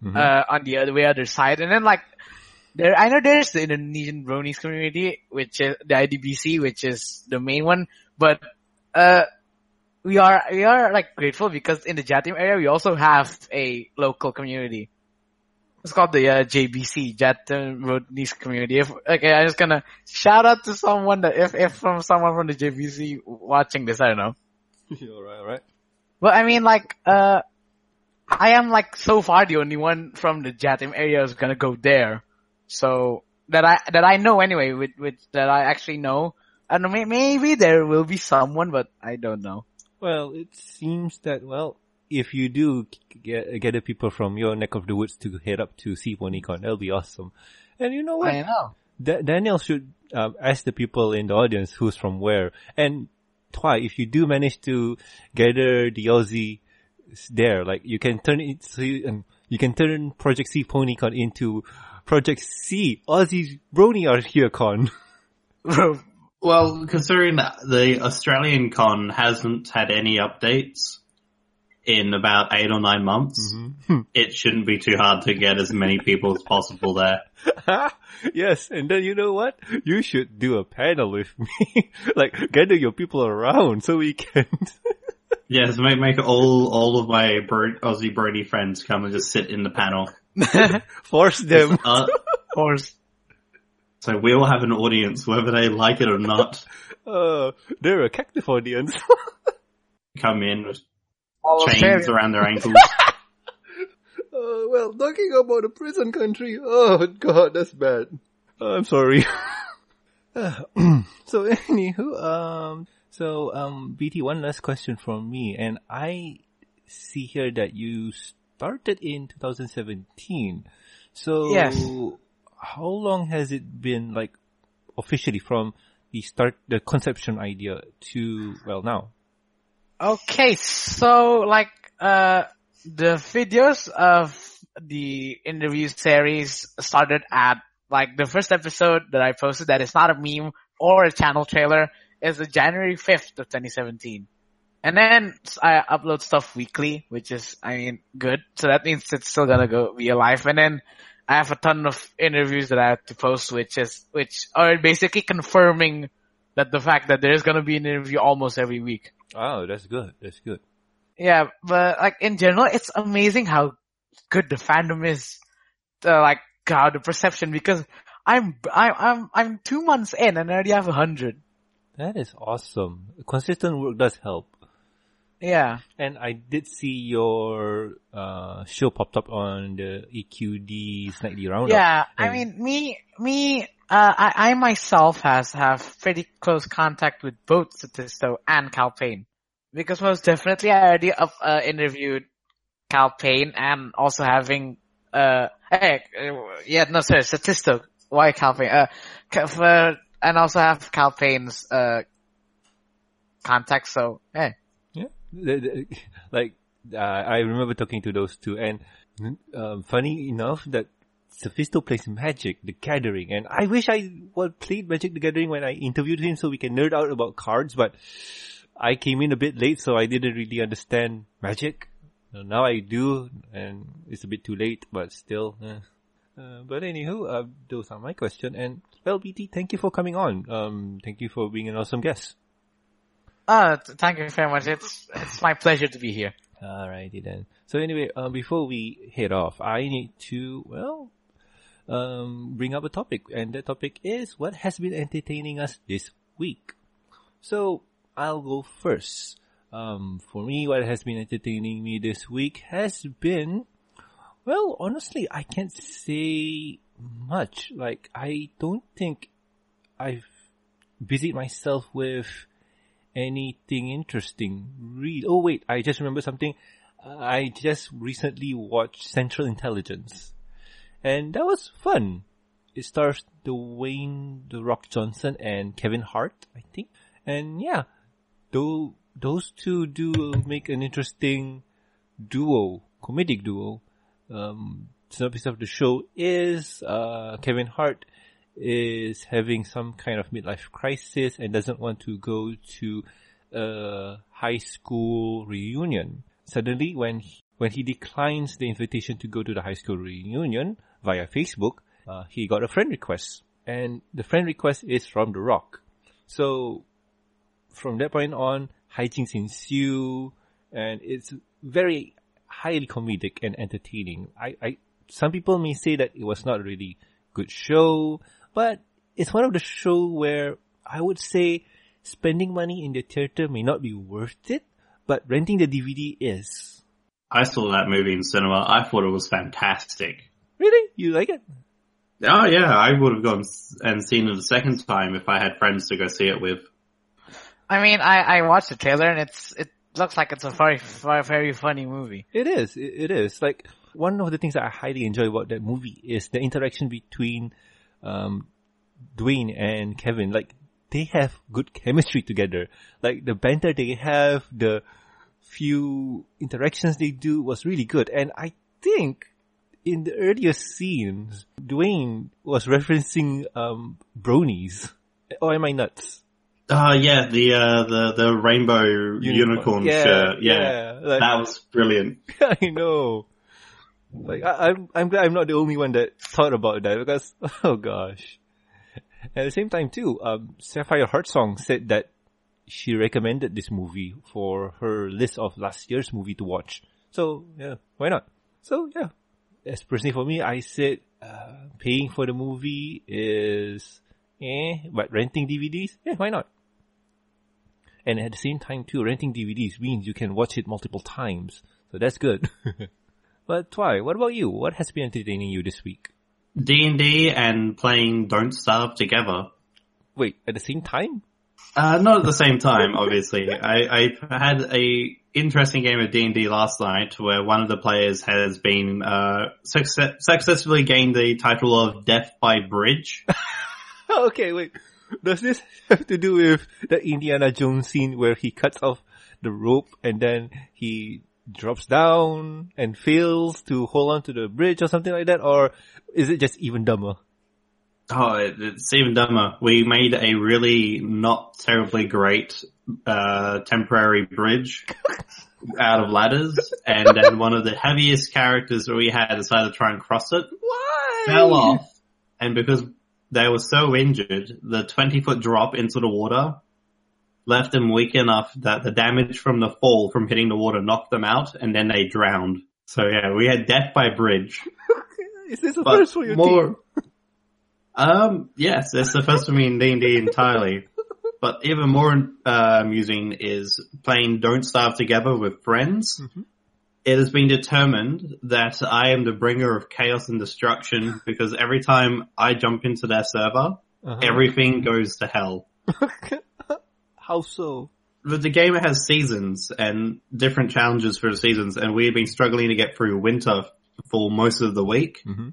Speaker 1: mhm.
Speaker 3: uh, on the other way other side. And then like, there I know there's the Indonesian Bronies community, which is the IDBC, which is the main one. But uh, we are we are like grateful because in the Jatim area we also have a local community. It's called the uh, JBC Jatim Bronies community. If, okay, I'm just gonna shout out to someone that if if from someone from the JBC watching this, I don't know.
Speaker 1: alright, alright.
Speaker 3: But I mean, like, uh, I am like so far the only one from the Jatim area who's gonna go there. So that I that I know anyway, with with that I actually know. I don't know, maybe there will be someone, but I don't know.
Speaker 1: Well, it seems that, well, if you do get, get the people from your neck of the woods to head up to see PonyCon, that'll be awesome. And you know what?
Speaker 3: I know.
Speaker 1: Da- Daniel should um, ask the people in the audience who's from where. And Twi, if you do manage to gather the Aussie there, like you can turn it, so you, um, you can turn Project C PonyCon into Project C Aussie Brony are here con.
Speaker 2: Well, considering that the Australian con hasn't had any updates in about eight or nine months, it shouldn't be too hard to get as many people as possible there.
Speaker 1: yes, and then you know what? You should do a panel with me. like gather your people around so we can.
Speaker 2: Yes, make make all all of my Bro- Aussie Brony friends come and just sit in the panel.
Speaker 1: Force them.
Speaker 2: Uh,
Speaker 3: Of course.
Speaker 2: So we all have an audience, whether they like it or not.
Speaker 1: Uh, they're a captive audience.
Speaker 2: Come in with
Speaker 3: All
Speaker 2: chains
Speaker 3: Australian-
Speaker 2: around their ankles.
Speaker 1: Uh, well, talking about a prison country, oh god, that's bad. Uh, I'm sorry. so anywho, um, so, um, BT, one last question from me, and I see here that you started in 2017. So,
Speaker 3: Yes.
Speaker 1: How long has it been, like, officially from the start, the conception idea to, well, now?
Speaker 3: Okay, so like uh the videos of the interview series started at like the first episode that I posted that is not a meme or a channel trailer is the January 5th of 2017. And then I upload stuff weekly, which is, I mean, good. So that means it's still gonna go be alive. And then I have a ton of interviews that I have to post, which is, which are basically confirming that the fact that there's gonna be an interview almost every week.
Speaker 1: Oh, that's good, that's good.
Speaker 3: Yeah, but like in general, it's amazing how good the fandom is. Uh, like God, the perception because I'm I'm I'm I'm two months in and I already have a hundred.
Speaker 1: That is awesome. Consistent work does help.
Speaker 3: Yeah,
Speaker 1: And I did see your uh, show popped up on the EQD Nightly Roundup.
Speaker 3: yeah. I mean, me me uh, I I myself has have pretty close contact with both Statisto and Cal Payne because most definitely I already up, uh, interviewed Cal Payne and also having uh hey uh, yeah no sorry Statisto why Cal Payne uh for, and also have Cal Payne's uh contact so hey
Speaker 1: Yeah. The- the- Like, uh, I remember talking to those two and um, funny enough that Sophisto plays Magic the Gathering and I wish I well, played Magic the Gathering when I interviewed him so we can nerd out about cards but I came in a bit late so I didn't really understand Magic. Now I do and it's a bit too late but still. eh. Uh, but anywho, uh, those are my question and well BT, thank you for coming on. Um, thank you for being an awesome guest.
Speaker 3: Uh thank you very much it's it's my pleasure to be here
Speaker 1: Alrighty then. So anyway, um, before we head off, I need to, well, um, bring up a topic, and that topic is what has been entertaining us this week. So, I'll go first. Um, for me, what has been entertaining me this week has been, well, honestly, I can't say much. Like, I don't think I've busied myself with anything interesting. Read. Oh wait, I just remember something. I just recently watched Central Intelligence, and that was fun. It stars Dwayne the Rock Johnson and Kevin Hart, I think. And yeah, though those two do make an interesting duo, comedic duo. Um, synopsis of the show is uh, Kevin Hart is having some kind of midlife crisis and doesn't want to go to a high school reunion. Suddenly, when he, when he declines the invitation to go to the high school reunion via Facebook, uh, he got a friend request, and the friend request is from The Rock. So from that point on, hijinks ensue, and it's very highly comedic and entertaining. I, I, some people may say that it was not really good show, but it's one of the show where I would say spending money in the theater may not be worth it, but renting the DVD is.
Speaker 2: I saw that movie in cinema. I thought it was fantastic.
Speaker 1: Really? You like it?
Speaker 2: Oh yeah, I would have gone and seen it a second time if I had friends to go see it with.
Speaker 3: I mean, I, I watched the trailer and it's, it looks like it's a very, very, very funny movie.
Speaker 1: It is. It, it is. Like, one of the things that I highly enjoy about that movie is the interaction between, um, Dwayne and Kevin. Like, they have good chemistry together. Like, the banter they have, the few interactions they do was really good. And I think in the earlier scenes, Dwayne was referencing, um, bronies. Or am I nuts?
Speaker 2: Uh yeah, the uh the the rainbow unicorn,
Speaker 1: Yeah,
Speaker 2: shirt. Yeah.
Speaker 1: yeah, like-
Speaker 2: that was brilliant.
Speaker 1: I know. Like I, I'm, I'm glad I'm not the only one that thought about that because oh gosh. At the same time too, um, Sapphire Heartsong said that she recommended this movie for her list of last year's movie to watch. So yeah, why not? So yeah, as personally for me, I said uh, paying for the movie is eh, but renting DVDs, yeah, why not? And at the same time too, renting DVDs means you can watch it multiple times. So that's good. but Twy, what about you? What has been entertaining you this week?
Speaker 2: D&D and playing Don't Starve together.
Speaker 1: Wait, at the same time?
Speaker 2: Uh, not at the same time, obviously. I, I had a interesting game of D&D last night where one of the players has been, uh, success- successfully gained the title of Death by Bridge.
Speaker 1: okay, wait. Does this have to do with the Indiana Jones scene where he cuts off the rope and then he drops down and fails to hold on to the bridge or something like that? Or is it just even dumber?
Speaker 2: Oh, it's even dumber. We made a really not terribly great, uh, temporary bridge out of ladders and then one of the heaviest characters that we had decided to try and cross it.
Speaker 1: Why?
Speaker 2: fell off, and because they were so injured, the 20 foot drop into the water left them weak enough that the damage from the fall from hitting the water knocked them out, and then they drowned. So yeah, we had death by bridge.
Speaker 1: Is this the
Speaker 2: But
Speaker 1: first for your
Speaker 2: more,
Speaker 1: team?
Speaker 2: um, yes, it's the first for me in D&D entirely. But even more uh, amusing is playing Don't Starve Together with friends.
Speaker 1: Mhm.
Speaker 2: It has been determined that I am the bringer of chaos and destruction because every time I jump into their server,
Speaker 1: Uh-huh.
Speaker 2: everything goes to hell.
Speaker 1: How so?
Speaker 2: But the game has seasons and different challenges for the seasons, and we have been struggling to get through winter for most of the week.
Speaker 1: Mm-hmm.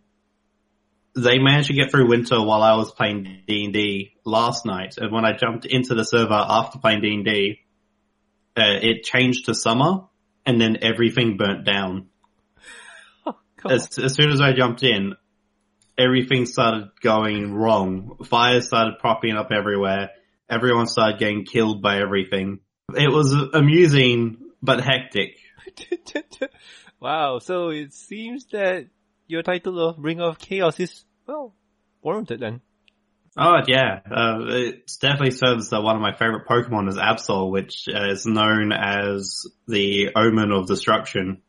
Speaker 2: They managed to get through winter while I was playing D&D last night, and when I jumped into the server after playing D&D, uh, it changed to summer, and then everything burnt down. As, as soon as I jumped in, everything started going wrong. Fires started popping up everywhere. Everyone started getting killed by everything. It was amusing, but hectic.
Speaker 1: wow, so it seems that your title of Bringer of Chaos is, well, warranted then.
Speaker 2: Oh yeah, uh, it definitely serves uh, one of my favorite Pokemon is Absol, which uh, is known as the Omen of Destruction.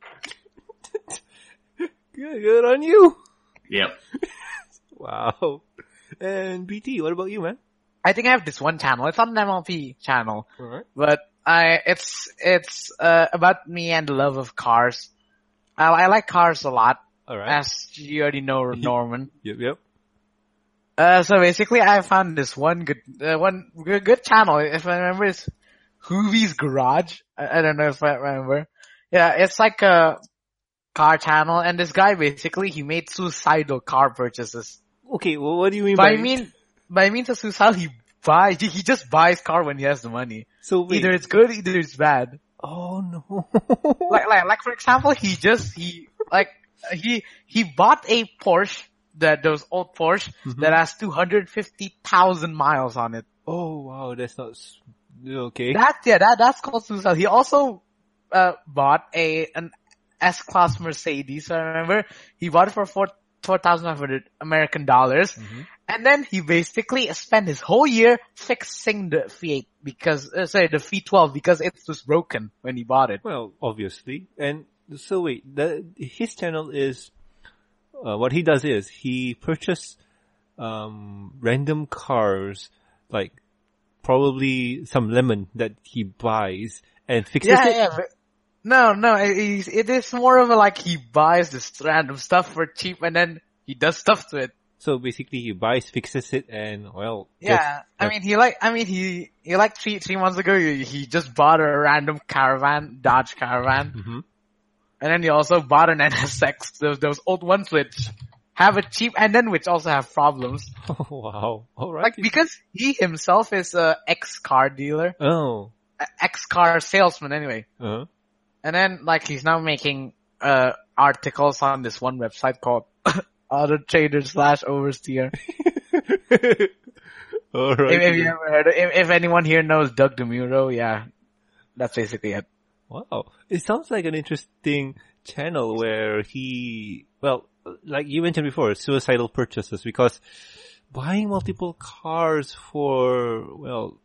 Speaker 1: Good, good on you.
Speaker 2: Yep.
Speaker 1: Wow. And BT, what about you, man?
Speaker 3: I think I have this one channel. It's not an MLP channel,
Speaker 1: Alright.
Speaker 3: but I, it's, it's, uh, about me and the love of cars. I, I like cars a lot,
Speaker 1: Alright.
Speaker 3: as you already know, Norman.
Speaker 1: Yep, yep.
Speaker 3: Uh, so basically I found this one good, uh, one good, good channel. If I remember, it's Hoovie's Garage. I, I don't know if I remember. Yeah, it's like a car channel and this guy basically, he made suicidal car purchases.
Speaker 1: Okay, well, what do you mean
Speaker 3: By
Speaker 1: by,
Speaker 3: mean, by means of suicidal, he buys, he, just buys car when he has the money.
Speaker 1: so wait.
Speaker 3: Either it's good, either it's bad.
Speaker 1: oh no.
Speaker 3: Like, like, like for example, he just, he, like, he, he bought a Porsche, that, those old Porsche,
Speaker 1: Mhm.
Speaker 3: that has 250,000 miles on it.
Speaker 1: oh wow, that's not, okay.
Speaker 3: That yeah, that that's called suicide. He also uh bought a an S class Mercedes. I remember he bought it for four four thousand five hundred American dollars,
Speaker 1: Mhm.
Speaker 3: And then he basically spent his whole year fixing the V8 because, uh, sorry, the V12 because it was broken when he bought it.
Speaker 1: Well, obviously. And so wait, the, his channel is, uh, what he does is he purchases, um, random cars, like probably some lemon that he buys and fixes
Speaker 3: Yeah,
Speaker 1: it.
Speaker 3: yeah. But, no, no, it is more of a like he buys this random stuff for cheap and then he does stuff to it.
Speaker 1: So basically he buys, fixes it and well,
Speaker 3: Yeah, I mean, he like, I mean, he, he like three, three months ago, he, he just bought a random caravan, Dodge caravan,
Speaker 1: hmm
Speaker 3: and then he also bought an NSX, those, those old ones which have a cheap engine which also have problems.
Speaker 1: Oh, wow. Alright.
Speaker 3: Like, because he himself is a ex-car dealer,
Speaker 1: oh.
Speaker 3: ex-car salesman anyway.
Speaker 1: Uh-huh.
Speaker 3: And then, like, he's now making, uh, articles on this one website called Auto Trader slash Oversteer.
Speaker 1: Alright.
Speaker 3: If, if you ever heard, if, if anyone here knows Doug DeMuro, yeah, that's basically it.
Speaker 1: Wow. It sounds like an interesting channel where he, well, like you mentioned before, suicidal purchases because buying multiple cars for, well,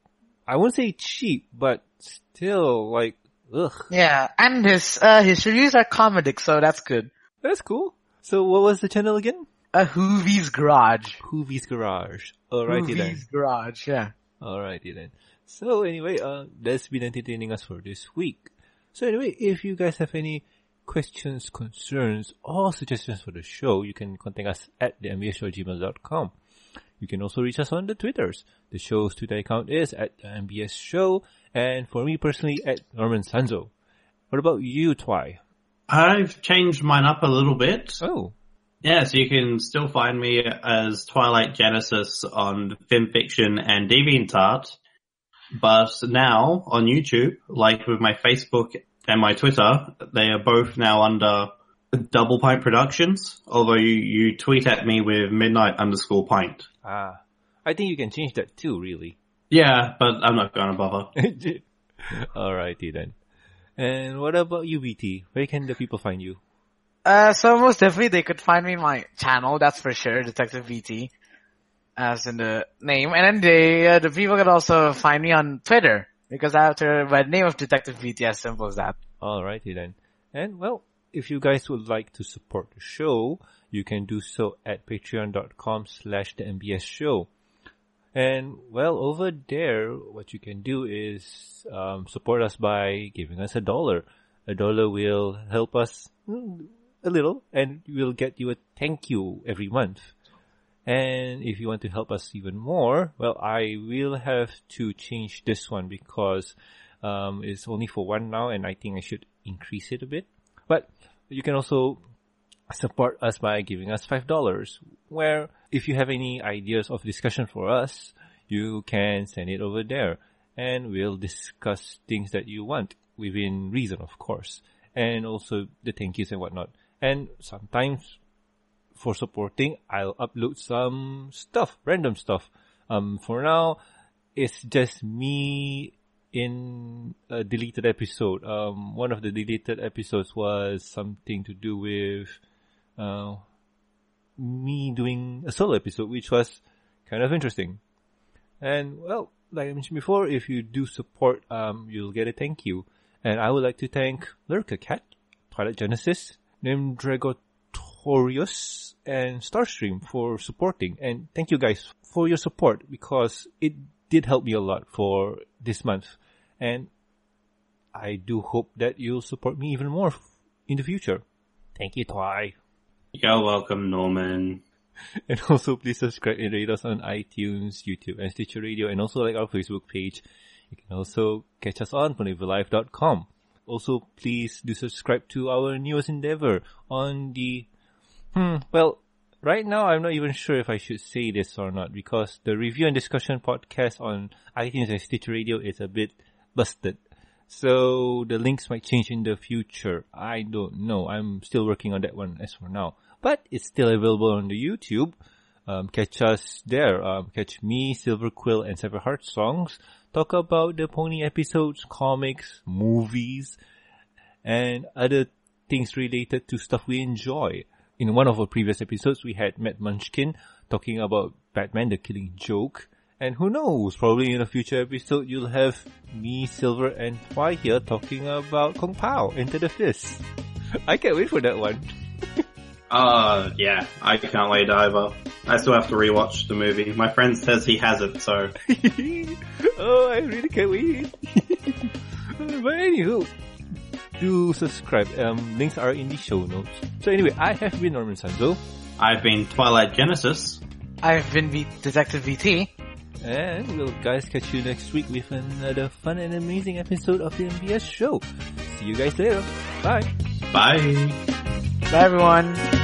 Speaker 1: I won't say cheap, but still like, ugh,
Speaker 3: Yeah, and his uh his reviews are comedic, so that's good.
Speaker 1: that's cool. So what was the channel again?
Speaker 3: A Hoovie's Garage.
Speaker 1: Hoovie's Garage. Alrighty then.
Speaker 3: Hoovie's Garage, yeah.
Speaker 1: Alrighty then. So anyway, uh, that's been entertaining us for this week. So anyway, if you guys have any questions, concerns, or suggestions for the show, you can contact us at thembsshow@gmail.com. You can also reach us on the Twitters. The show's Twitter account is at the MBS Show, and for me personally, at Norman Sanzo. What about you, Twy?
Speaker 2: I've changed mine up a little bit.
Speaker 1: Oh,
Speaker 2: Yeah, so you can still find me as Twilight Genesis on FimFiction and DeviantArt. But now on YouTube, like with my Facebook and my Twitter, they are both now under Double Pint Productions. Although you, you tweet at me with midnight underscore pint.
Speaker 1: ah, I think you can change that too, really.
Speaker 2: Yeah, but I'm not gonna bother.
Speaker 1: Alrighty then. And what about you, BT? Where can the people find you?
Speaker 3: Uh, so most definitely they could find me my channel, that's for sure, Detective BT, as in the name. And then they, uh, the people could also find me on Twitter, because after, by the name of Detective BT, as simple as that.
Speaker 1: Alrighty then. And well, if you guys would like to support the show, you can do so at patreon.com slash the MBS show. And well, over there, what you can do is um, support us by giving us a dollar. A dollar will help us mm, a little, and we'll get you a thank you every month. And if you want to help us even more, well, I will have to change this one because um, it's only for one now, and I think I should increase it a bit. But you can also support us by giving us five dollars. Where if you have any ideas of discussion for us, you can send it over there, and we'll discuss things that you want within reason, of course, and also the thank yous and whatnot. And sometimes for supporting, I'll upload some stuff, random stuff. Um, for now, it's just me in a deleted episode. Um, one of the deleted episodes was something to do with, uh, me doing a solo episode, which was kind of interesting. And well, like I mentioned before, if you do support, um, you'll get a thank you. And I would like to thank Lurka Cat, Twilight Genesis, Named Dragotorius, and Starstream for supporting. And thank you guys for your support because it did help me a lot for this month. And I do hope that you'll support me even more in the future. Thank you, Twy.
Speaker 2: You're welcome, Norman.
Speaker 1: And also please subscribe and rate us on iTunes, YouTube, and Stitcher Radio, and also like our Facebook page. You can also catch us on PonyvilleLive.com. Also, please do subscribe to our newest endeavor on the, hmm, well, right now I'm not even sure if I should say this or not because the review and discussion podcast on iTunes and Stitcher Radio is a bit busted. So the links might change in the future. I don't know. I'm still working on that one as for now. But it's still available on the YouTube. Um, catch us there. Um, catch me, Silver Quill, and Sapphire Heartsongs. Talk about the pony episodes, comics, movies, and other things related to stuff we enjoy. In one of our previous episodes, we had Matt Munchkin talking about Batman the Killing Joke. And who knows, probably in a future episode you'll have me, Silver, and Hua here talking about Kung Pao, Enter the Fist. I can't wait for that one.
Speaker 2: Uh, yeah, I can't wait either. I still have to rewatch the movie. My friend says he has it, so.
Speaker 1: oh, I really can't wait. but anywho, do subscribe. Um, links are in the show notes. So anyway, I have been Norman Sanzo.
Speaker 2: I've been Twilight Genesis.
Speaker 3: I've been v- Detective BT.
Speaker 1: And we'll guys catch you next week with another fun and amazing episode of the MBS show. See you guys later. Bye.
Speaker 2: Bye.
Speaker 3: Bye everyone.